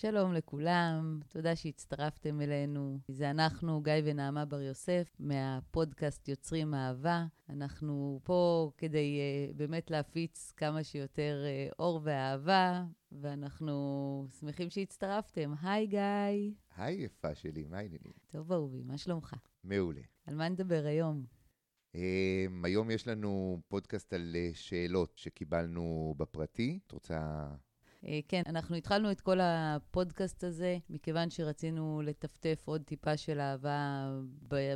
שלום לכולם, תודה שהצטרפתם אלינו. זה אנחנו, גיא ונעמה בר יוסף, מהפודקאסט יוצרים אהבה. אנחנו פה כדי uh, באמת להפיץ כמה שיותר uh, אור ואהבה, ואנחנו שמחים שהצטרפתם. היי, גיא. היי, יפה שלי, מה העניינים? טוב, אהובי, מה שלומך? מעולה. על מה נדבר היום? Um, היום יש לנו פודקאסט על uh, שאלות שקיבלנו בפרטי. את רוצה כן, אנחנו התחלנו את כל הפודקאסט הזה מכיוון שרצינו לטפטף עוד טיפה של אהבה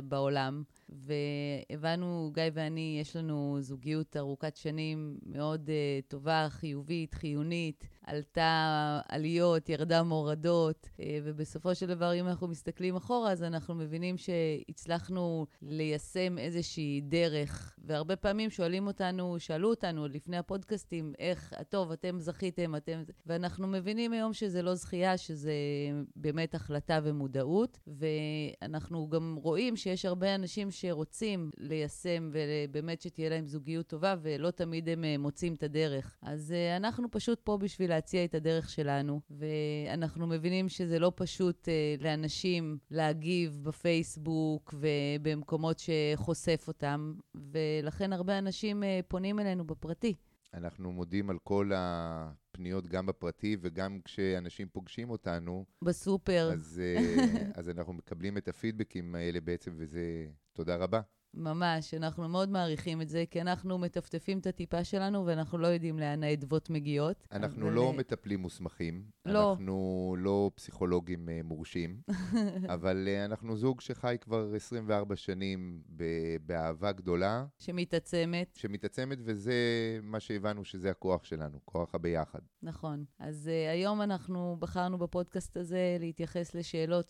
בעולם, והבנו, גיא ואני, יש לנו זוגיות ארוכת שנים מאוד uh, טובה, חיובית, חיונית, עלתה עליות, ירדה מורדות, uh, ובסופו של דבר, אם אנחנו מסתכלים אחורה, אז אנחנו מבינים שהצלחנו ליישם איזושהי דרך, והרבה פעמים שואלים אותנו, שאלו אותנו לפני הפודקאסטים, איך, טוב, אתם זכיתם, אתם... ואנחנו מבינים היום שזה לא זכייה, שזה באמת החלטה ומודעות, ואנחנו גם רואים שיש הרבה אנשים שרוצים ליישם ובאמת שתהיה להם זוגיות טובה, ולא תמיד הם אה, מוצאים את הדרך. אז אה, אנחנו פשוט פה בשביל להציע את הדרך שלנו, ואנחנו מבינים שזה לא פשוט אה, לאנשים להגיב בפייסבוק ובמקומות שחושף אותם, ולכן הרבה אנשים פונים אלינו בפרטי. אנחנו מודים על כל הפניות גם בפרטי וגם כשאנשים פוגשים אותנו. בסופר. אז, אז אנחנו מקבלים את הפידבקים האלה בעצם, וזה תודה רבה. ממש, אנחנו מאוד מעריכים את זה, כי אנחנו מטפטפים את הטיפה שלנו ואנחנו לא יודעים לאן האדוות מגיעות. אנחנו אבל... לא מטפלים מוסמכים, לא. אנחנו לא פסיכולוגים uh, מורשים, אבל uh, אנחנו זוג שחי כבר 24 שנים באהבה גדולה. שמתעצמת. שמתעצמת, וזה מה שהבנו שזה הכוח שלנו, כוח הביחד. נכון. אז uh, היום אנחנו בחרנו בפודקאסט הזה להתייחס לשאלות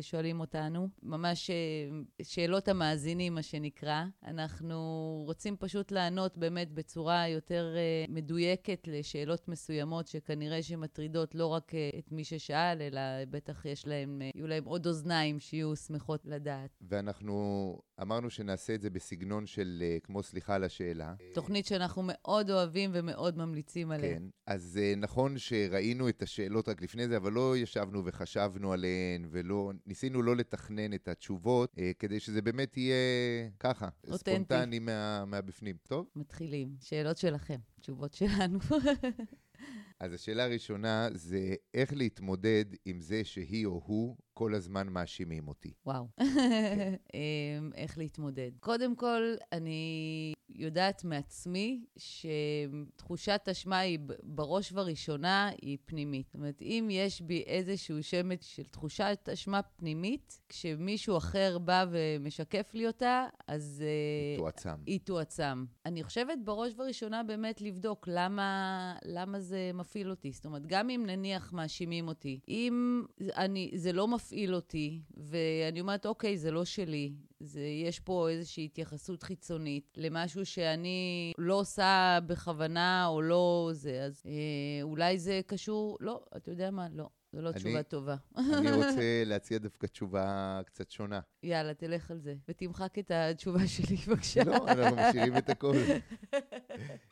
ששואלים אותנו, ממש uh, שאלות המאזינים, מה שנקרא. אנחנו רוצים פשוט לענות באמת בצורה יותר uh, מדויקת לשאלות מסוימות שכנראה שמטרידות לא רק uh, את מי ששאל, אלא בטח יש להם, uh, יהיו להם עוד אוזניים שיהיו שמחות לדעת. ואנחנו אמרנו שנעשה את זה בסגנון של uh, כמו סליחה על השאלה. תוכנית שאנחנו מאוד אוהבים ומאוד ממליצים עליה. כן, אז uh, נכון שראינו את השאלות רק לפני זה, אבל לא ישבנו וחשבנו עליהן, ולא, ניסינו לא לתכנן את התשובות, uh, כדי שזה באמת יהיה ככה, אותנטי. ספונטני מה, מהבפנים. טוב? מתחילים. שאלות שלכם, תשובות שלנו. אז השאלה הראשונה זה איך להתמודד עם זה שהיא או הוא כל הזמן מאשימים אותי. וואו. אמ, איך להתמודד. קודם כל, אני יודעת מעצמי שתחושת אשמה היא בראש ובראשונה היא פנימית. זאת אומרת, אם יש בי איזשהו שמץ של תחושת אשמה פנימית, כשמישהו אחר בא ומשקף לי אותה, אז... אה, היא תועצם. היא תועצם. אני חושבת בראש ובראשונה באמת לבדוק למה, למה זה מפעיל אותי. זאת אומרת, גם אם נניח מאשימים אותי, אם אני, זה לא מפעיל אותי, ואני אומרת, אוקיי, זה לא שלי, זה, יש פה איזושהי התייחסות חיצונית למשהו שאני לא עושה בכוונה או לא זה, אז אה, אולי זה קשור, לא, אתה יודע מה? לא. זו לא אני, תשובה טובה. אני רוצה להציע דווקא תשובה קצת שונה. יאללה, תלך על זה. ותמחק את התשובה שלי, בבקשה. לא, אנחנו משאירים את הכול.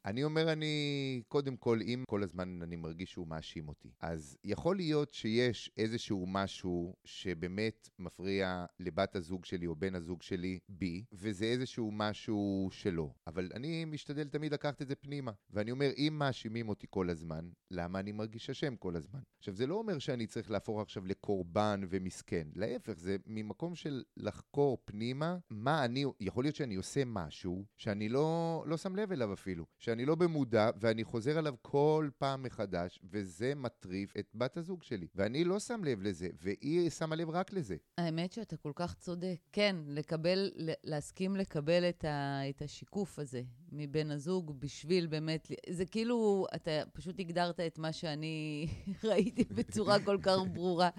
אני אומר, אני, קודם כל, אם כל הזמן אני מרגיש שהוא מאשים אותי, אז יכול להיות שיש איזשהו משהו שבאמת מפריע לבת הזוג שלי או בן הזוג שלי בי, וזה איזשהו משהו שלו. אבל אני משתדל תמיד לקחת את זה פנימה. ואני אומר, אם מאשימים אותי כל הזמן, למה אני מרגיש אשם כל הזמן? עכשיו, זה לא אומר שאני צריך להפוך עכשיו לקורבן ומסכן. להפך, זה ממקום של לחקור פנימה מה אני, יכול להיות שאני עושה משהו שאני לא, לא שם לב אליו אפילו, שאני לא במודע ואני חוזר עליו כל פעם מחדש, וזה מטריף את בת הזוג שלי. ואני לא שם לב לזה, והיא שמה לב רק לזה. האמת שאתה כל כך צודק. כן, לקבל, להסכים לקבל את, ה, את השיקוף הזה מבן הזוג בשביל באמת, זה כאילו, אתה פשוט הגדרת את מה שאני ראיתי בצורה כל כך ברורה.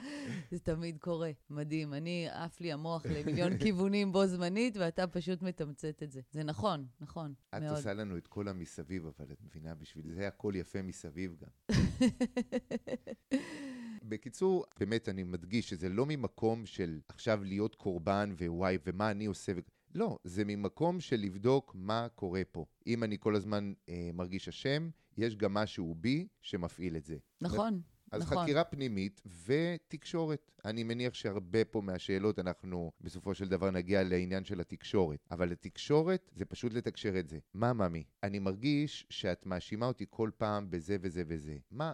זה תמיד קורה, מדהים. אני, עף לי המוח למיליון כיוונים בו זמנית, ואתה פשוט מתמצת את זה. זה נכון, נכון, את מאוד. את עושה לנו את כל המסביב, אבל את מבינה, בשביל זה הכל יפה מסביב גם. בקיצור, באמת אני מדגיש שזה לא ממקום של עכשיו להיות קורבן ווואי, ומה אני עושה. ו... לא, זה ממקום של לבדוק מה קורה פה. אם אני כל הזמן אה, מרגיש אשם, יש גם משהו בי שמפעיל את זה. נכון. אז נכון. חקירה פנימית ותקשורת. אני מניח שהרבה פה מהשאלות אנחנו בסופו של דבר נגיע לעניין של התקשורת. אבל התקשורת זה פשוט לתקשר את זה. מה, ממי? אני מרגיש שאת מאשימה אותי כל פעם בזה וזה וזה. מה,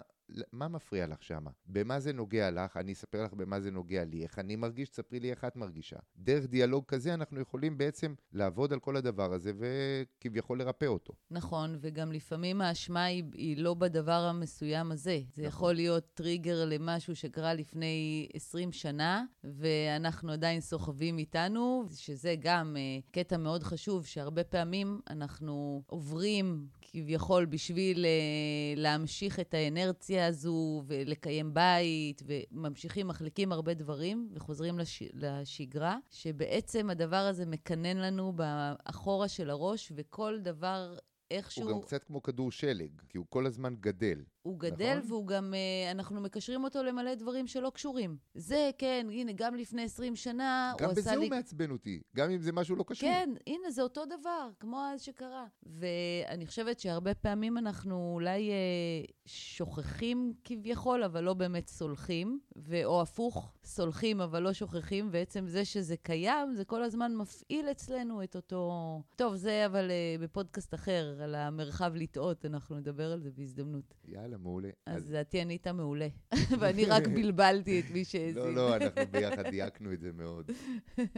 מה מפריע לך שמה? במה זה נוגע לך? אני אספר לך במה זה נוגע לי. איך אני מרגיש? תספרי לי איך את מרגישה. דרך דיאלוג כזה אנחנו יכולים בעצם לעבוד על כל הדבר הזה וכביכול לרפא אותו. נכון, וגם לפעמים האשמה היא, היא לא בדבר המסוים הזה. זה נכון. יכול להיות טריגר למשהו שקרה לפני 20 שנה, ואנחנו עדיין סוחבים איתנו, שזה גם uh, קטע מאוד חשוב, שהרבה פעמים אנחנו עוברים כביכול בשביל uh, להמשיך את האנרציה הזו ולקיים בית, וממשיכים, מחליקים הרבה דברים וחוזרים לש, לשגרה, שבעצם הדבר הזה מקנן לנו באחורה של הראש, וכל דבר איכשהו... הוא גם קצת כמו כדור שלג, כי הוא כל הזמן גדל. הוא גדל, נכון? והוא גם, אה, אנחנו מקשרים אותו למלא דברים שלא קשורים. זה, כן, הנה, גם לפני 20 שנה, גם הוא בזה עשה הוא לי... מעצבן אותי, גם אם זה משהו לא קשור. כן, הנה, זה אותו דבר, כמו אז שקרה. ואני חושבת שהרבה פעמים אנחנו אולי אה, שוכחים כביכול, אבל לא באמת סולחים, ו- או הפוך, סולחים אבל לא שוכחים, ועצם זה שזה קיים, זה כל הזמן מפעיל אצלנו את אותו... טוב, זה אבל אה, בפודקאסט אחר, על המרחב לטעות, אנחנו נדבר על זה בהזדמנות. יאללה, מעולה. אז לדעתי ענית מעולה, ואני רק בלבלתי את מי שהאזין. לא, לא, אנחנו ביחד דייקנו את זה מאוד.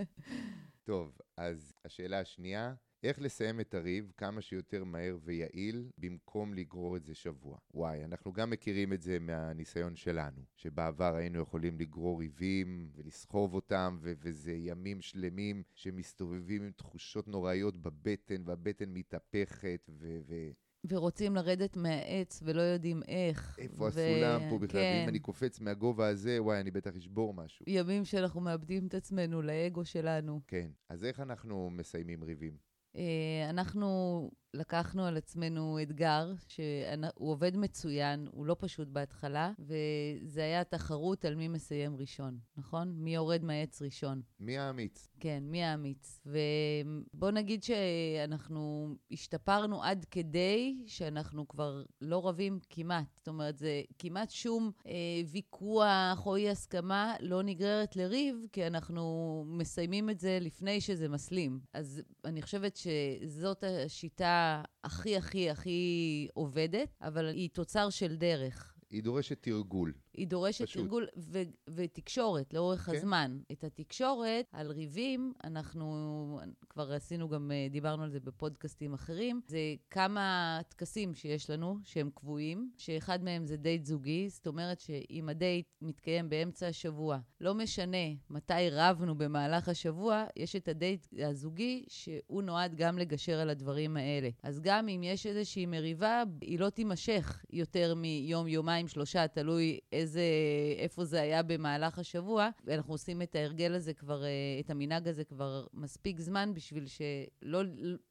טוב, אז השאלה השנייה, איך לסיים את הריב כמה שיותר מהר ויעיל, במקום לגרור את זה שבוע? וואי, אנחנו גם מכירים את זה מהניסיון שלנו, שבעבר היינו יכולים לגרור ריבים ולסחוב אותם, ו- וזה ימים שלמים שמסתובבים עם תחושות נוראיות בבטן, והבטן מתהפכת, ו... ו- ורוצים לרדת מהעץ ולא יודעים איך. איפה ו- הסולם פה בכלל? כן. ואם אני קופץ מהגובה הזה, וואי, אני בטח אשבור משהו. ימים שאנחנו מאבדים את עצמנו לאגו שלנו. כן. אז איך אנחנו מסיימים ריבים? אה, אנחנו לקחנו על עצמנו אתגר, שהוא עובד מצוין, הוא לא פשוט בהתחלה, וזה היה תחרות על מי מסיים ראשון, נכון? מי יורד מהעץ ראשון. מי האמיץ? כן, מי האמיץ. ובוא נגיד שאנחנו השתפרנו עד כדי שאנחנו כבר לא רבים כמעט. זאת אומרת, זה כמעט שום אה, ויכוח או אי-הסכמה לא נגררת לריב, כי אנחנו מסיימים את זה לפני שזה מסלים. אז אני חושבת שזאת השיטה הכי הכי הכי עובדת, אבל היא תוצר של דרך. היא דורשת תרגול. היא דורשת פשוט. תרגול ו- ותקשורת לאורך כן. הזמן. את התקשורת על ריבים, אנחנו כבר עשינו גם, אה, דיברנו על זה בפודקאסטים אחרים, זה כמה טקסים שיש לנו שהם קבועים, שאחד מהם זה דייט זוגי, זאת אומרת שאם הדייט מתקיים באמצע השבוע, לא משנה מתי רבנו במהלך השבוע, יש את הדייט הזוגי שהוא נועד גם לגשר על הדברים האלה. אז גם אם יש איזושהי מריבה, היא לא תימשך יותר מיום, יומיים, שלושה, תלוי איזה, איפה זה היה במהלך השבוע. ואנחנו עושים את ההרגל הזה כבר, אה, את המנהג הזה כבר מספיק זמן בשביל שלא,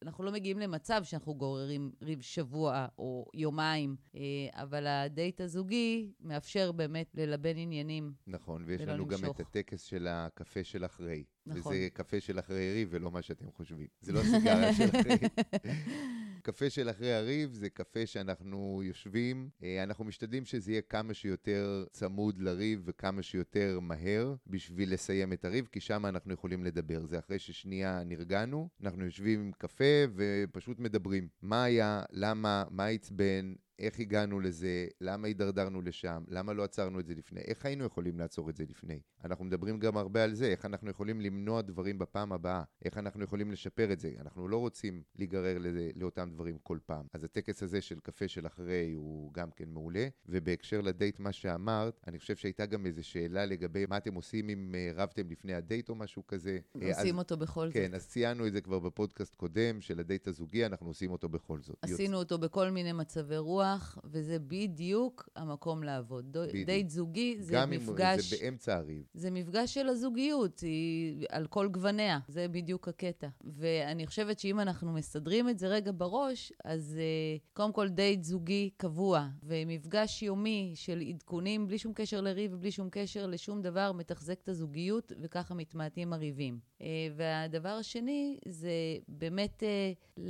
אנחנו לא מגיעים למצב שאנחנו גוררים ריב שבוע או יומיים, אה, אבל הדייט הזוגי מאפשר באמת ללבן עניינים. נכון, ויש לנו גם את. הטקס של הקפה של אחרי. נכון. וזה קפה של אחרי ריב ולא מה שאתם חושבים. זה לא סיגריה של אחרי. קפה של אחרי הריב זה קפה שאנחנו יושבים, אה, אנחנו משתדלים שזה יהיה כמה שיותר צמוד לריב וכמה שיותר מהר בשביל לסיים את הריב, כי שם אנחנו יכולים לדבר. זה אחרי ששנייה נרגענו, אנחנו יושבים עם קפה ופשוט מדברים. מה היה, למה, מה עצבן, איך הגענו לזה, למה הידרדרנו לשם, למה לא עצרנו את זה לפני, איך היינו יכולים לעצור את זה לפני. אנחנו מדברים גם הרבה על זה, איך אנחנו יכולים למנוע דברים בפעם הבאה, איך אנחנו יכולים לשפר את זה. אנחנו לא רוצים להיגרר לזה, לאותם דברים כל פעם. אז הטקס הזה של קפה של אחרי הוא גם כן מעולה, ובהקשר לדייט מה שאמרת, אני חושב שהייתה גם איזו שאלה לגבי מה אתם עושים אם אה, רבתם לפני הדייט או משהו כזה. אה, אז- עושים אותו בכל זאת. כן, אז ציינו את זה כבר בפודקאסט קודם, של הדייט הזוגי, אנחנו עושים אותו בכל זאת. עשינו אותו בכל מיני מצבי רוח, וזה בדיוק המקום לעבוד. בדיוק. דייט זוגי זה גם מפגש... אם זה באמצע הריב. זה מפגש של הזוגיות, היא על כל גווניה, זה בדיוק הקטע. ואני חושבת שאם אנחנו מסדרים את זה רגע בראש, אז uh, קודם כל דייט זוגי קבוע, ומפגש יומי של עדכונים בלי שום קשר לריב ובלי שום קשר לשום דבר, מתחזק את הזוגיות, וככה מתמעטים הריבים. Uh, והדבר השני זה באמת uh,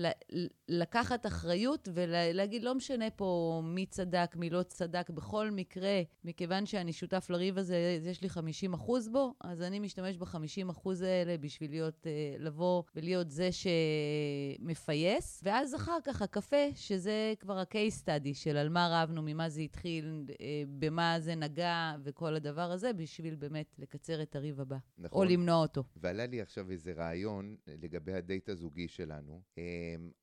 לקחת אחריות ולהגיד, לא משנה פה פה מי צדק, מי לא צדק. בכל מקרה, מכיוון שאני שותף לריב הזה, יש לי 50 אחוז בו, אז אני משתמש ב-50 אחוז האלה בשביל להיות, אה, לבוא ולהיות זה שמפייס. ואז אחר כך הקפה, שזה כבר ה-case study של על מה רבנו, ממה זה התחיל, אה, במה זה נגע וכל הדבר הזה, בשביל באמת לקצר את הריב הבא. נכון. או למנוע אותו. ועלה לי עכשיו איזה רעיון לגבי הדייט הזוגי שלנו. אמ,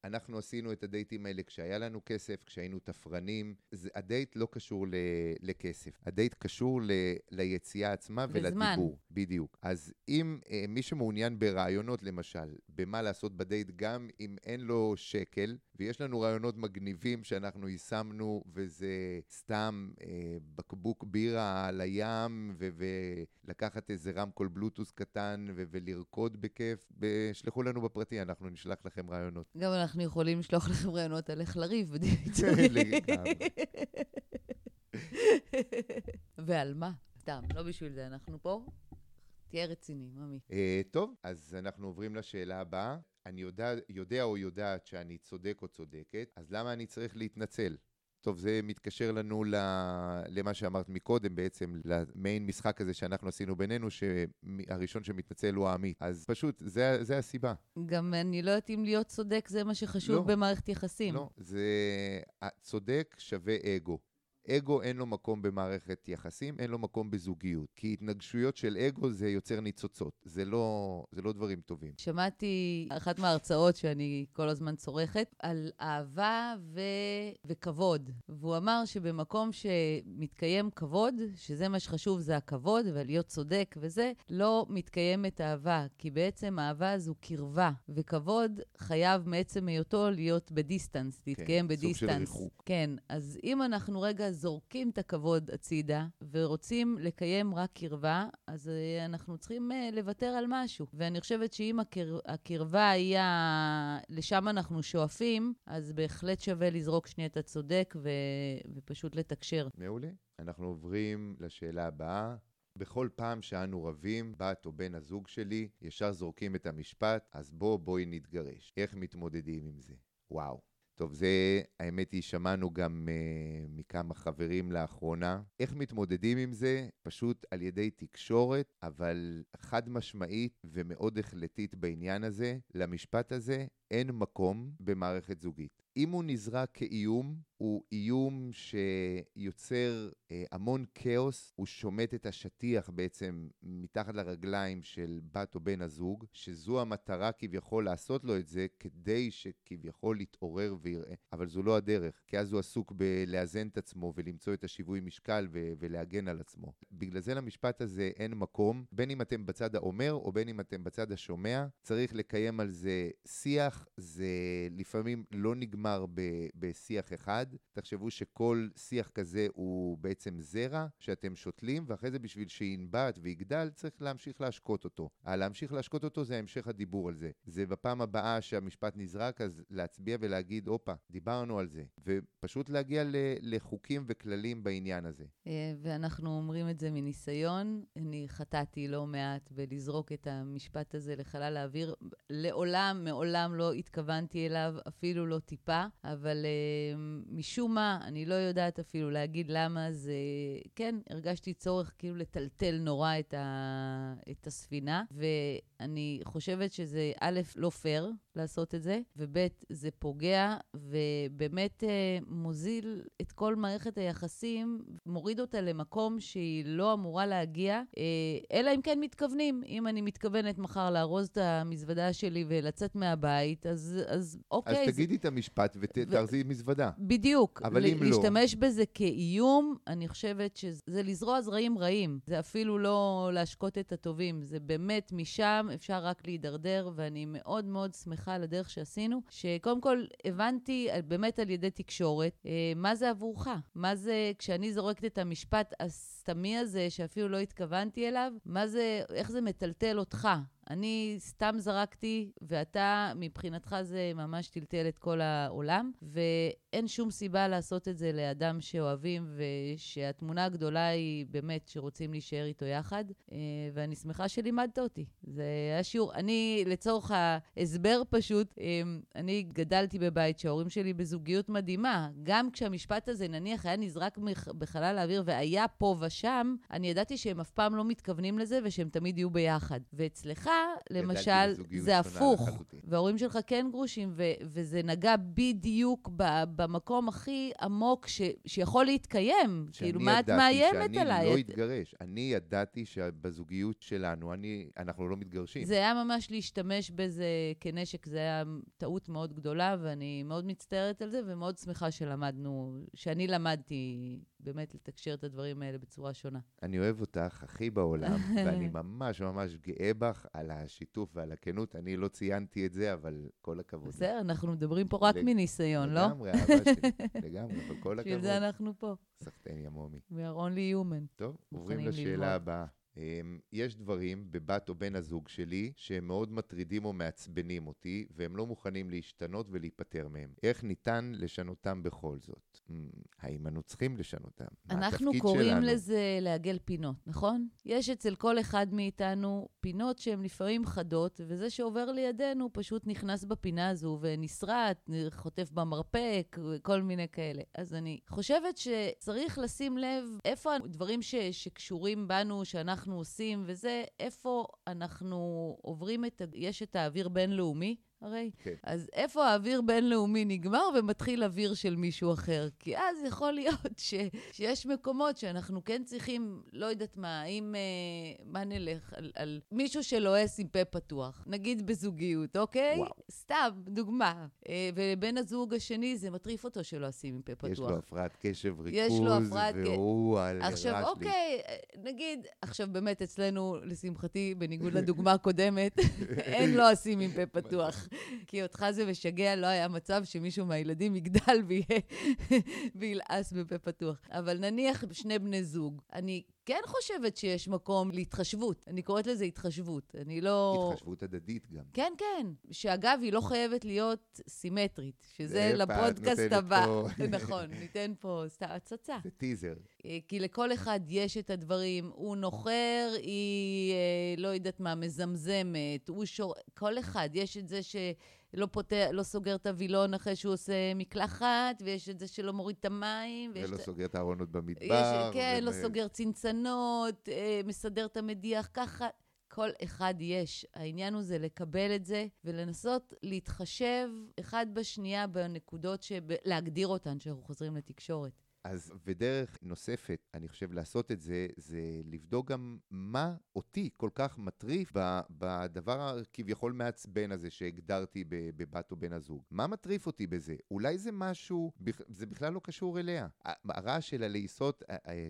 אנחנו עשינו את הדייטים האלה כשהיה לנו כסף, כשהיינו תפרנים. זה, הדייט לא קשור ל, לכסף, הדייט קשור ל, ליציאה עצמה לזמן. ולדיבור. בדיוק. אז אם אה, מי שמעוניין ברעיונות, למשל, במה לעשות בדייט, גם אם אין לו שקל, ויש לנו רעיונות מגניבים שאנחנו יישמנו, וזה סתם אה, בקבוק בירה על הים, ו- ולקחת איזה רמקול בלוטוס קטן ו- ולרקוד בכיף, שלחו לנו בפרטי, אנחנו נשלח לכם רעיונות. גם אנחנו יכולים לשלוח לכם רעיונות על איך לריב בדיוק. ועל מה? סתם, לא בשביל זה, אנחנו פה. תהיה רציני, ממי. אה, טוב, אז אנחנו עוברים לשאלה הבאה. אני יודע, יודע או יודעת שאני צודק או צודקת, אז למה אני צריך להתנצל? טוב, זה מתקשר לנו. למה שאמרת מקודם בעצם, למיין משחק הזה שאנחנו עשינו בינינו, שהראשון שמתנצל הוא העמית. אז פשוט, זה, זה הסיבה. גם אני לא יודעת אם להיות צודק זה מה שחשוב לא. במערכת יחסים. לא, זה... צודק שווה אגו. אגו אין לו מקום במערכת יחסים, אין לו מקום בזוגיות. כי התנגשויות של אגו זה יוצר ניצוצות. זה לא, זה לא דברים טובים. שמעתי אחת מההרצאות שאני כל הזמן צורכת, על אהבה ו... וכבוד. והוא אמר שבמקום שמתקיים כבוד, שזה מה שחשוב, זה הכבוד, ולהיות צודק וזה, לא מתקיימת אהבה. כי בעצם אהבה זו קרבה, וכבוד חייב מעצם היותו להיות ב distance, להתקיים כן, סוג ב distance. של ריחוק. כן, אז אם אנחנו רגע זורקים את הכבוד הצידה ורוצים לקיים רק קרבה, אז uh, אנחנו צריכים uh, לוותר על משהו. ואני חושבת שאם הקר... הקרבה היא ה... לשם אנחנו שואפים, אז בהחלט שווה לזרוק שנייה את הצודק ו... ופשוט לתקשר. מעולה. אנחנו עוברים לשאלה הבאה. בכל פעם שאנו רבים, בת או בן הזוג שלי, ישר זורקים את המשפט, אז בוא, בואי נתגרש. איך מתמודדים עם זה? וואו. טוב, זה, האמת היא, שמענו גם uh, מכמה חברים לאחרונה. איך מתמודדים עם זה? פשוט על ידי תקשורת, אבל חד משמעית ומאוד החלטית בעניין הזה, למשפט הזה אין מקום במערכת זוגית. אם הוא נזרק כאיום, הוא איום שיוצר אה, המון כאוס, הוא שומט את השטיח בעצם מתחת לרגליים של בת או בן הזוג, שזו המטרה כביכול לעשות לו את זה, כדי שכביכול יתעורר ויראה. אבל זו לא הדרך, כי אז הוא עסוק בלאזן את עצמו ולמצוא את השיווי משקל ו- ולהגן על עצמו. בגלל זה למשפט הזה אין מקום, בין אם אתם בצד האומר או בין אם אתם בצד השומע, צריך לקיים על זה שיח, זה לפעמים לא נגמר ב- בשיח אחד. תחשבו שכל שיח כזה הוא בעצם זרע שאתם שותלים, ואחרי זה בשביל שינבט ויגדל, צריך להמשיך להשקות אותו. להמשיך להשקות אותו זה המשך הדיבור על זה. זה בפעם הבאה שהמשפט נזרק, אז להצביע ולהגיד, הופה, דיברנו על זה. ופשוט להגיע ל- לחוקים וכללים בעניין הזה. אה, ואנחנו אומרים את זה מניסיון. אני חטאתי לא מעט בלזרוק את המשפט הזה לחלל האוויר. לעולם, מעולם לא התכוונתי אליו, אפילו לא טיפה, אבל uh, משום מה, אני לא יודעת אפילו להגיד למה זה... כן, הרגשתי צורך כאילו לטלטל נורא את, ה... את הספינה, ואני חושבת שזה א', לא פייר לעשות את זה, וב', זה פוגע, ובאמת uh, מוזיל את כל מערכת היחסים, מוריד אותה למקום שהיא לא אמורה להגיע, uh, אלא אם כן מתכוונים. אם אני מתכוונת מחר לארוז את המזוודה שלי ולצאת מהבית, אז, אז אוקיי. אז תגידי את המשפט ותארזי מזוודה. בדיוק. אבל אם לא... להשתמש בזה כאיום, אני חושבת שזה לזרוע זרעים רעים. זה אפילו לא להשקות את הטובים. זה באמת, משם אפשר רק להידרדר, ואני מאוד מאוד שמחה על הדרך שעשינו, שקודם כל הבנתי באמת על ידי תקשורת, אה, מה זה עבורך? מה זה, כשאני זורקת את המשפט הסתמי הזה, שאפילו לא התכוונתי אליו, מה זה, איך זה מטלטל אותך? אני סתם זרקתי, ואתה, מבחינתך זה ממש טלטל את כל העולם, ואין שום סיבה לעשות את זה לאדם שאוהבים, ושהתמונה הגדולה היא באמת שרוצים להישאר איתו יחד, אה, ואני שמחה שלימדת אותי. זה היה שיעור. אני, לצורך ההסבר פשוט, אה, אני גדלתי בבית שההורים שלי בזוגיות מדהימה. גם כשהמשפט הזה, נניח, היה נזרק בחלל האוויר והיה פה ושם, אני ידעתי שהם אף פעם לא מתכוונים לזה ושהם תמיד יהיו ביחד. ואצלך, למשל, זה הפוך. וההורים שלך כן גרושים, ו- וזה נגע בדיוק ב- במקום הכי עמוק ש- שיכול להתקיים. כאילו, מה את מאיימת עליי? שאני ידעתי שאני לא אתגרש. אני ידעתי שבזוגיות שלנו, אני, אנחנו לא מתגרשים. זה היה ממש להשתמש בזה כנשק, זה היה טעות מאוד גדולה, ואני מאוד מצטערת על זה, ומאוד שמחה שלמדנו, שאני למדתי באמת לתקשר את הדברים האלה בצורה שונה. אני אוהב אותך הכי בעולם, ואני ממש ממש גאה בך על השיתוף ועל הכנות. אני לא ציינתי את זה, אבל כל הכבוד. בסדר, אנחנו מדברים פה רק מניסיון, לא? לגמרי, אהבה שלי, לגמרי, אבל כל הכבוד. בשביל זה אנחנו פה. סחטיין יא מומי. We are only human. טוב, עוברים לשאלה הבאה. אמ, יש דברים בבת או בן הזוג שלי שהם מאוד מטרידים או מעצבנים אותי, והם לא מוכנים להשתנות ולהיפטר מהם. איך ניתן לשנותם בכל זאת? אמ, האם אנו צריכים לשנותם? אנחנו קוראים שלנו? לזה לעגל פינות, נכון? יש אצל כל אחד מאיתנו פינות שהן לפעמים חדות, וזה שעובר לידינו פשוט נכנס בפינה הזו ונשרט, חוטף במרפק, כל מיני כאלה. אז אני חושבת שצריך לשים לב איפה הדברים ש, שקשורים בנו, שאנחנו... אנחנו עושים וזה, איפה אנחנו עוברים את, יש את האוויר בינלאומי, הרי. כן. אז איפה האוויר בינלאומי נגמר ומתחיל אוויר של מישהו אחר? כי אז יכול להיות ש, שיש מקומות שאנחנו כן צריכים, לא יודעת מה, האם, אה, מה נלך? על, על מישהו שלועס עם פה פתוח, נגיד בזוגיות, אוקיי? וואו. סתם, דוגמה. אה, ובן הזוג השני, זה מטריף אותו שלועסים עם פה פתוח. יש לו הפרעת קשב וריכוז, יש לו הפרעת... והוא על עכשיו, אוקיי, לי. נגיד, עכשיו באמת אצלנו, לשמחתי, בניגוד לדוגמה הקודמת, אין לועסים עם פה פתוח. כי אותך זה משגע, לא היה מצב שמישהו מהילדים יגדל וילעס בפה פתוח. אבל נניח שני בני זוג, אני כן חושבת שיש מקום להתחשבות. אני קוראת לזה התחשבות. אני לא... התחשבות הדדית גם. כן, כן. שאגב, היא לא חייבת להיות סימטרית, שזה לפודקאסט הבא. פה... נכון, ניתן פה הצצה. זה טיזר. אה, כי לכל אחד יש את הדברים. הוא נוחר, היא אה, לא יודעת מה, מזמזמת, הוא שור... כל אחד, יש את זה ש... לא, פותח, לא סוגר את הווילון אחרי שהוא עושה מקלחת, ויש את זה שלא מוריד את המים. ולא את... סוגר את הארונות במדבר. יש, כן, ו... לא סוגר צנצנות, אה, מסדר את המדיח ככה. כל אחד יש. העניין הוא זה לקבל את זה ולנסות להתחשב אחד בשנייה בנקודות, שב... להגדיר אותן כשאנחנו חוזרים לתקשורת. אז, ודרך נוספת, אני חושב, לעשות את זה, זה לבדוק גם מה אותי כל כך מטריף בדבר הכביכול מעצבן הזה שהגדרתי בבת או בן הזוג. מה מטריף אותי בזה? אולי זה משהו, זה בכלל לא קשור אליה. הרעש של הלעיסות,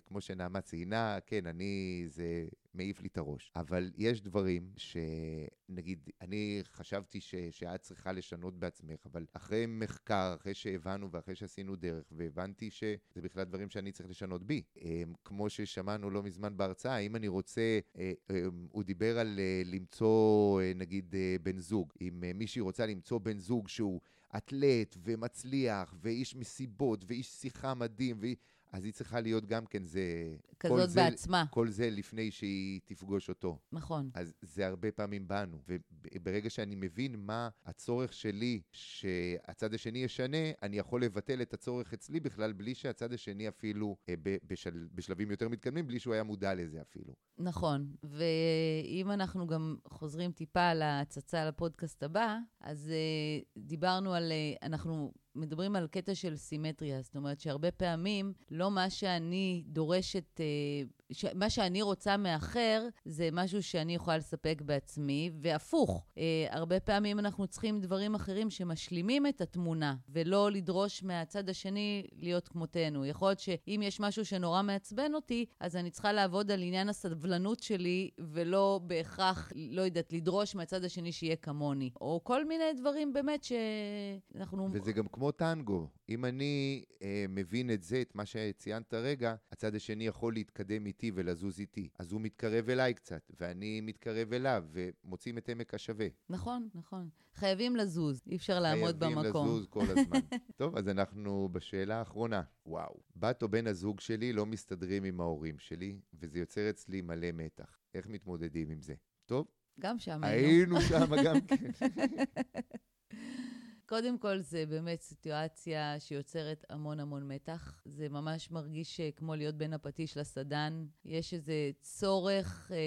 כמו שנעמה ציינה, כן, אני, זה מעיף לי את הראש. אבל יש דברים שנגיד, אני חשבתי ש, שאת צריכה לשנות בעצמך, אבל אחרי מחקר, אחרי שהבנו ואחרי שעשינו דרך, והבנתי שזה בכלל דברים שאני צריך לשנות בי. אמ, כמו ששמענו לא מזמן בהרצאה, אם אני רוצה, אה, אמ, הוא דיבר על אה, למצוא, אה, נגיד, בן זוג. אם מישהי רוצה למצוא בן זוג שהוא... אתלט ומצליח ואיש מסיבות ואיש שיחה מדהים, והיא... אז היא צריכה להיות גם כן, זה... כזאת זה, בעצמה. כל זה לפני שהיא תפגוש אותו. נכון. אז זה הרבה פעמים בנו. וברגע שאני מבין מה הצורך שלי שהצד השני ישנה, אני יכול לבטל את הצורך אצלי בכלל, בלי שהצד השני אפילו, אה, בשל, בשלבים יותר מתקדמים, בלי שהוא היה מודע לזה אפילו. נכון. ואם אנחנו גם חוזרים טיפה על ההצצה לפודקאסט הבא, אז uh, דיברנו על... Uh, אנחנו מדברים על קטע של סימטריה, זאת אומרת שהרבה פעמים לא מה שאני דורשת, אה, ש... מה שאני רוצה מאחר, זה משהו שאני יכולה לספק בעצמי, והפוך. אה, הרבה פעמים אנחנו צריכים דברים אחרים שמשלימים את התמונה, ולא לדרוש מהצד השני להיות כמותנו. יכול להיות שאם יש משהו שנורא מעצבן אותי, אז אני צריכה לעבוד על עניין הסבלנות שלי, ולא בהכרח, לא יודעת, לדרוש מהצד השני שיהיה כמוני. או כל מיני דברים באמת שאנחנו... וזה גם כמו טנגו. אם אני אה, מבין את זה, את מה שציינת רגע, הצד השני יכול להתקדם איתי ולזוז איתי. אז הוא מתקרב אליי קצת, ואני מתקרב אליו, ומוצאים את עמק השווה. נכון, נכון. חייבים לזוז, אי אפשר לעמוד במקום. חייבים לזוז כל הזמן. טוב, אז אנחנו בשאלה האחרונה. וואו. בת או בן הזוג שלי לא מסתדרים עם ההורים שלי, וזה יוצר אצלי מלא מתח. איך מתמודדים עם זה? טוב? גם שם היינו. היינו שם גם כן. קודם כל, זה באמת סיטואציה שיוצרת המון המון מתח. זה ממש מרגיש כמו להיות בין הפטיש לסדן. יש איזה צורך אה,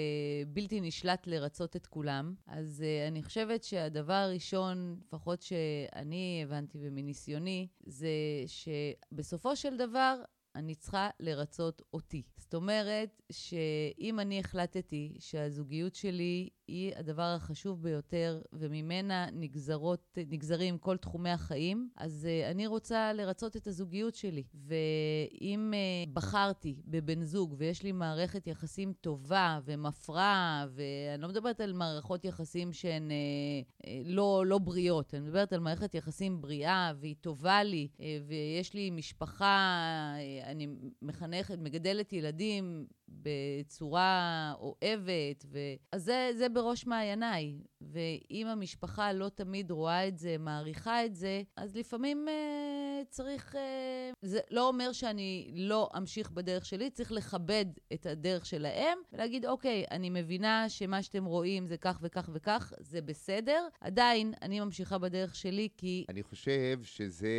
בלתי נשלט לרצות את כולם. אז אה, אני חושבת שהדבר הראשון, לפחות שאני הבנתי ומניסיוני, זה שבסופו של דבר, אני צריכה לרצות אותי. זאת אומרת שאם אני החלטתי שהזוגיות שלי היא הדבר החשוב ביותר, וממנה נגזרות, נגזרים כל תחומי החיים, אז uh, אני רוצה לרצות את הזוגיות שלי. ואם uh, בחרתי בבן זוג ויש לי מערכת יחסים טובה ומפרה, ואני לא מדברת על מערכות יחסים שהן uh, לא, לא בריאות, אני מדברת על מערכת יחסים בריאה והיא טובה לי, uh, ויש לי משפחה, אני מחנכת, מגדלת ילדים בצורה אוהבת, ו... אז זה, זה בראש מעייניי. ואם המשפחה לא תמיד רואה את זה, מעריכה את זה, אז לפעמים אה, צריך... אה, זה לא אומר שאני לא אמשיך בדרך שלי, צריך לכבד את הדרך שלהם, ולהגיד, אוקיי, אני מבינה שמה שאתם רואים זה כך וכך וכך, זה בסדר. עדיין, אני ממשיכה בדרך שלי כי... אני חושב שזה...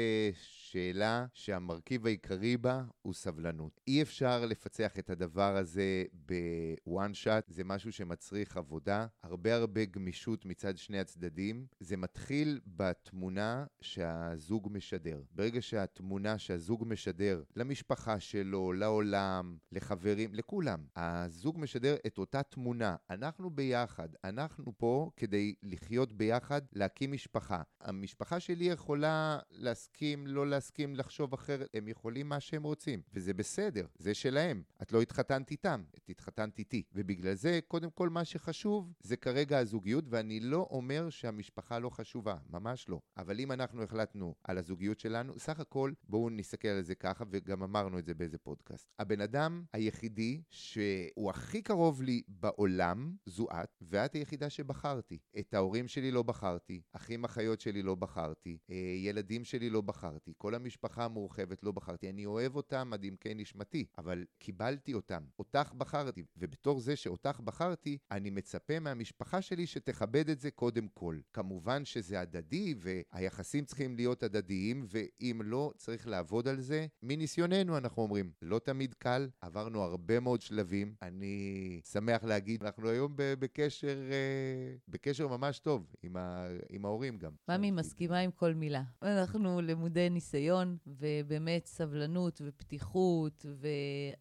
שאלה שהמרכיב העיקרי בה הוא סבלנות. אי אפשר לפצח את הדבר הזה בוואן שאט, זה משהו שמצריך עבודה, הרבה הרבה גמישות מצד שני הצדדים. זה מתחיל בתמונה שהזוג משדר. ברגע שהתמונה שהזוג משדר למשפחה שלו, לעולם, לחברים, לכולם, הזוג משדר את אותה תמונה. אנחנו ביחד, אנחנו פה כדי לחיות ביחד, להקים משפחה. המשפחה שלי יכולה להסכים, לא להסכים. להסכים לחשוב אחרת, הם יכולים מה שהם רוצים, וזה בסדר, זה שלהם. את לא התחתנת איתם, את התחתנת איתי. ובגלל זה, קודם כל, מה שחשוב זה כרגע הזוגיות, ואני לא אומר שהמשפחה לא חשובה, ממש לא. אבל אם אנחנו החלטנו על הזוגיות שלנו, סך הכל, בואו נסתכל על זה ככה, וגם אמרנו את זה באיזה פודקאסט. הבן אדם היחידי שהוא הכי קרוב לי בעולם, זו את, ואת היחידה שבחרתי. את ההורים שלי לא בחרתי, אחים אחיות שלי לא בחרתי, אה, ילדים שלי לא בחרתי, כל המשפחה המורחבת לא בחרתי. אני אוהב אותם עד עמקי נשמתי, אבל קיבלתי אותם. אותך בחרתי, ובתור זה שאותך בחרתי, אני מצפה מהמשפחה שלי שתכבד את זה קודם כל. כמובן שזה הדדי, והיחסים צריכים להיות הדדיים, ואם לא, צריך לעבוד על זה. מניסיוננו אנחנו אומרים, לא תמיד קל, עברנו הרבה מאוד שלבים. אני שמח להגיד, אנחנו היום בקשר, אה, בקשר ממש טוב עם, ה, עם ההורים גם. ממי מסכימה עם כל מילה. אנחנו למודי ניסיון. ניסיון, ובאמת סבלנות ופתיחות,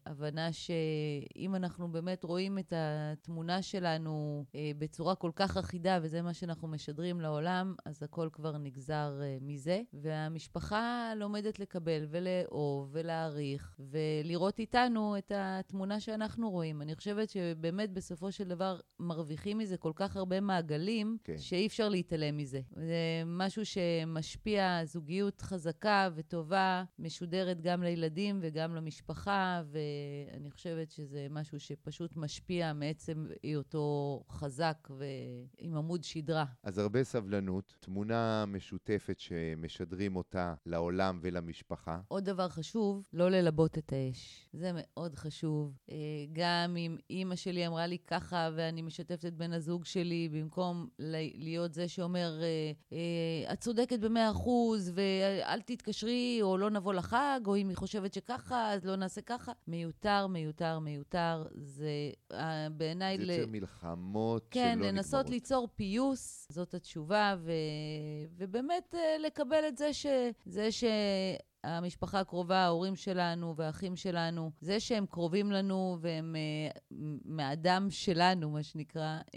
והבנה שאם אנחנו באמת רואים את התמונה שלנו אה, בצורה כל כך אחידה, וזה מה שאנחנו משדרים לעולם, אז הכל כבר נגזר אה, מזה. והמשפחה לומדת לקבל ולאהוב ולהעריך, ולראות איתנו את התמונה שאנחנו רואים. אני חושבת שבאמת בסופו של דבר מרוויחים מזה כל כך הרבה מעגלים, כן. שאי אפשר להתעלם מזה. זה משהו שמשפיע, זוגיות חזקה וטובה משודרת גם לילדים וגם למשפחה, ואני חושבת שזה משהו שפשוט משפיע מעצם היותו חזק ועם עמוד שדרה. אז הרבה סבלנות, תמונה משותפת שמשדרים אותה לעולם ולמשפחה. עוד דבר חשוב, לא ללבות את האש. זה מאוד חשוב. אה, גם אם אימא שלי אמרה לי ככה ואני משתפת את בן הזוג שלי, במקום להיות זה שאומר, אה, אה, את צודקת במאה אחוז ואל תתקשרי. תתקשרי, או לא נבוא לחג, או אם היא חושבת שככה, אז לא נעשה ככה. מיותר, מיותר, מיותר. זה uh, בעיניי... זה יוצר ל... מלחמות כן, שלא נגמרות. כן, לנסות ליצור פיוס, זאת התשובה, ו... ובאמת uh, לקבל את זה ש... זה ש... המשפחה הקרובה, ההורים שלנו והאחים שלנו, זה שהם קרובים לנו והם uh, מהדם שלנו, מה שנקרא, uh,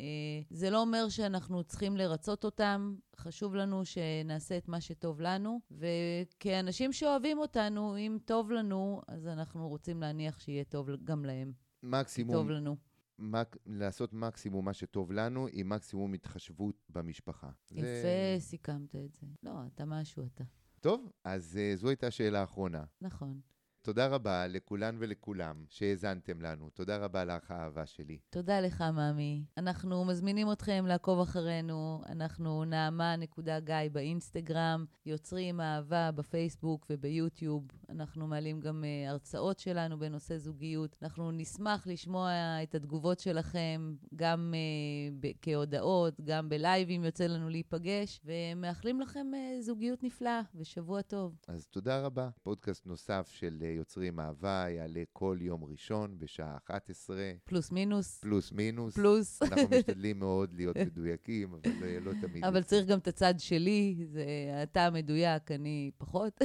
זה לא אומר שאנחנו צריכים לרצות אותם. חשוב לנו שנעשה את מה שטוב לנו, וכאנשים שאוהבים אותנו, אם טוב לנו, אז אנחנו רוצים להניח שיהיה טוב גם להם. מקסימום. טוב לנו. מק... לעשות מקסימום מה שטוב לנו, עם מקסימום התחשבות במשפחה. יפה, זה... סיכמת את זה. לא, אתה משהו אתה. טוב, אז uh, זו הייתה שאלה אחרונה. נכון. תודה רבה לכולן ולכולם שהאזנתם לנו. תודה רבה לך, האהבה שלי. תודה לך, ממי. אנחנו מזמינים אתכם לעקוב אחרינו. אנחנו נעמה.גיא באינסטגרם, יוצרים אהבה בפייסבוק וביוטיוב. אנחנו מעלים גם uh, הרצאות שלנו בנושא זוגיות. אנחנו נשמח לשמוע את התגובות שלכם, גם uh, ב- כהודעות, גם בלייבים יוצא לנו להיפגש, ומאחלים לכם uh, זוגיות נפלאה ושבוע טוב. אז תודה רבה. פודקאסט נוסף של יוצרים אהבה יעלה כל יום ראשון בשעה 11. פלוס מינוס. פלוס מינוס. פלוס. אנחנו משתדלים מאוד להיות מדויקים, אבל לא, לא תמיד. אבל צריך גם את הצד שלי, זה אתה המדויק, אני פחות.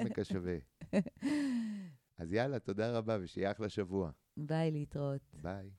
עמק השווה. אז יאללה, תודה רבה ושיהיה אחלה שבוע. ביי, להתראות. ביי.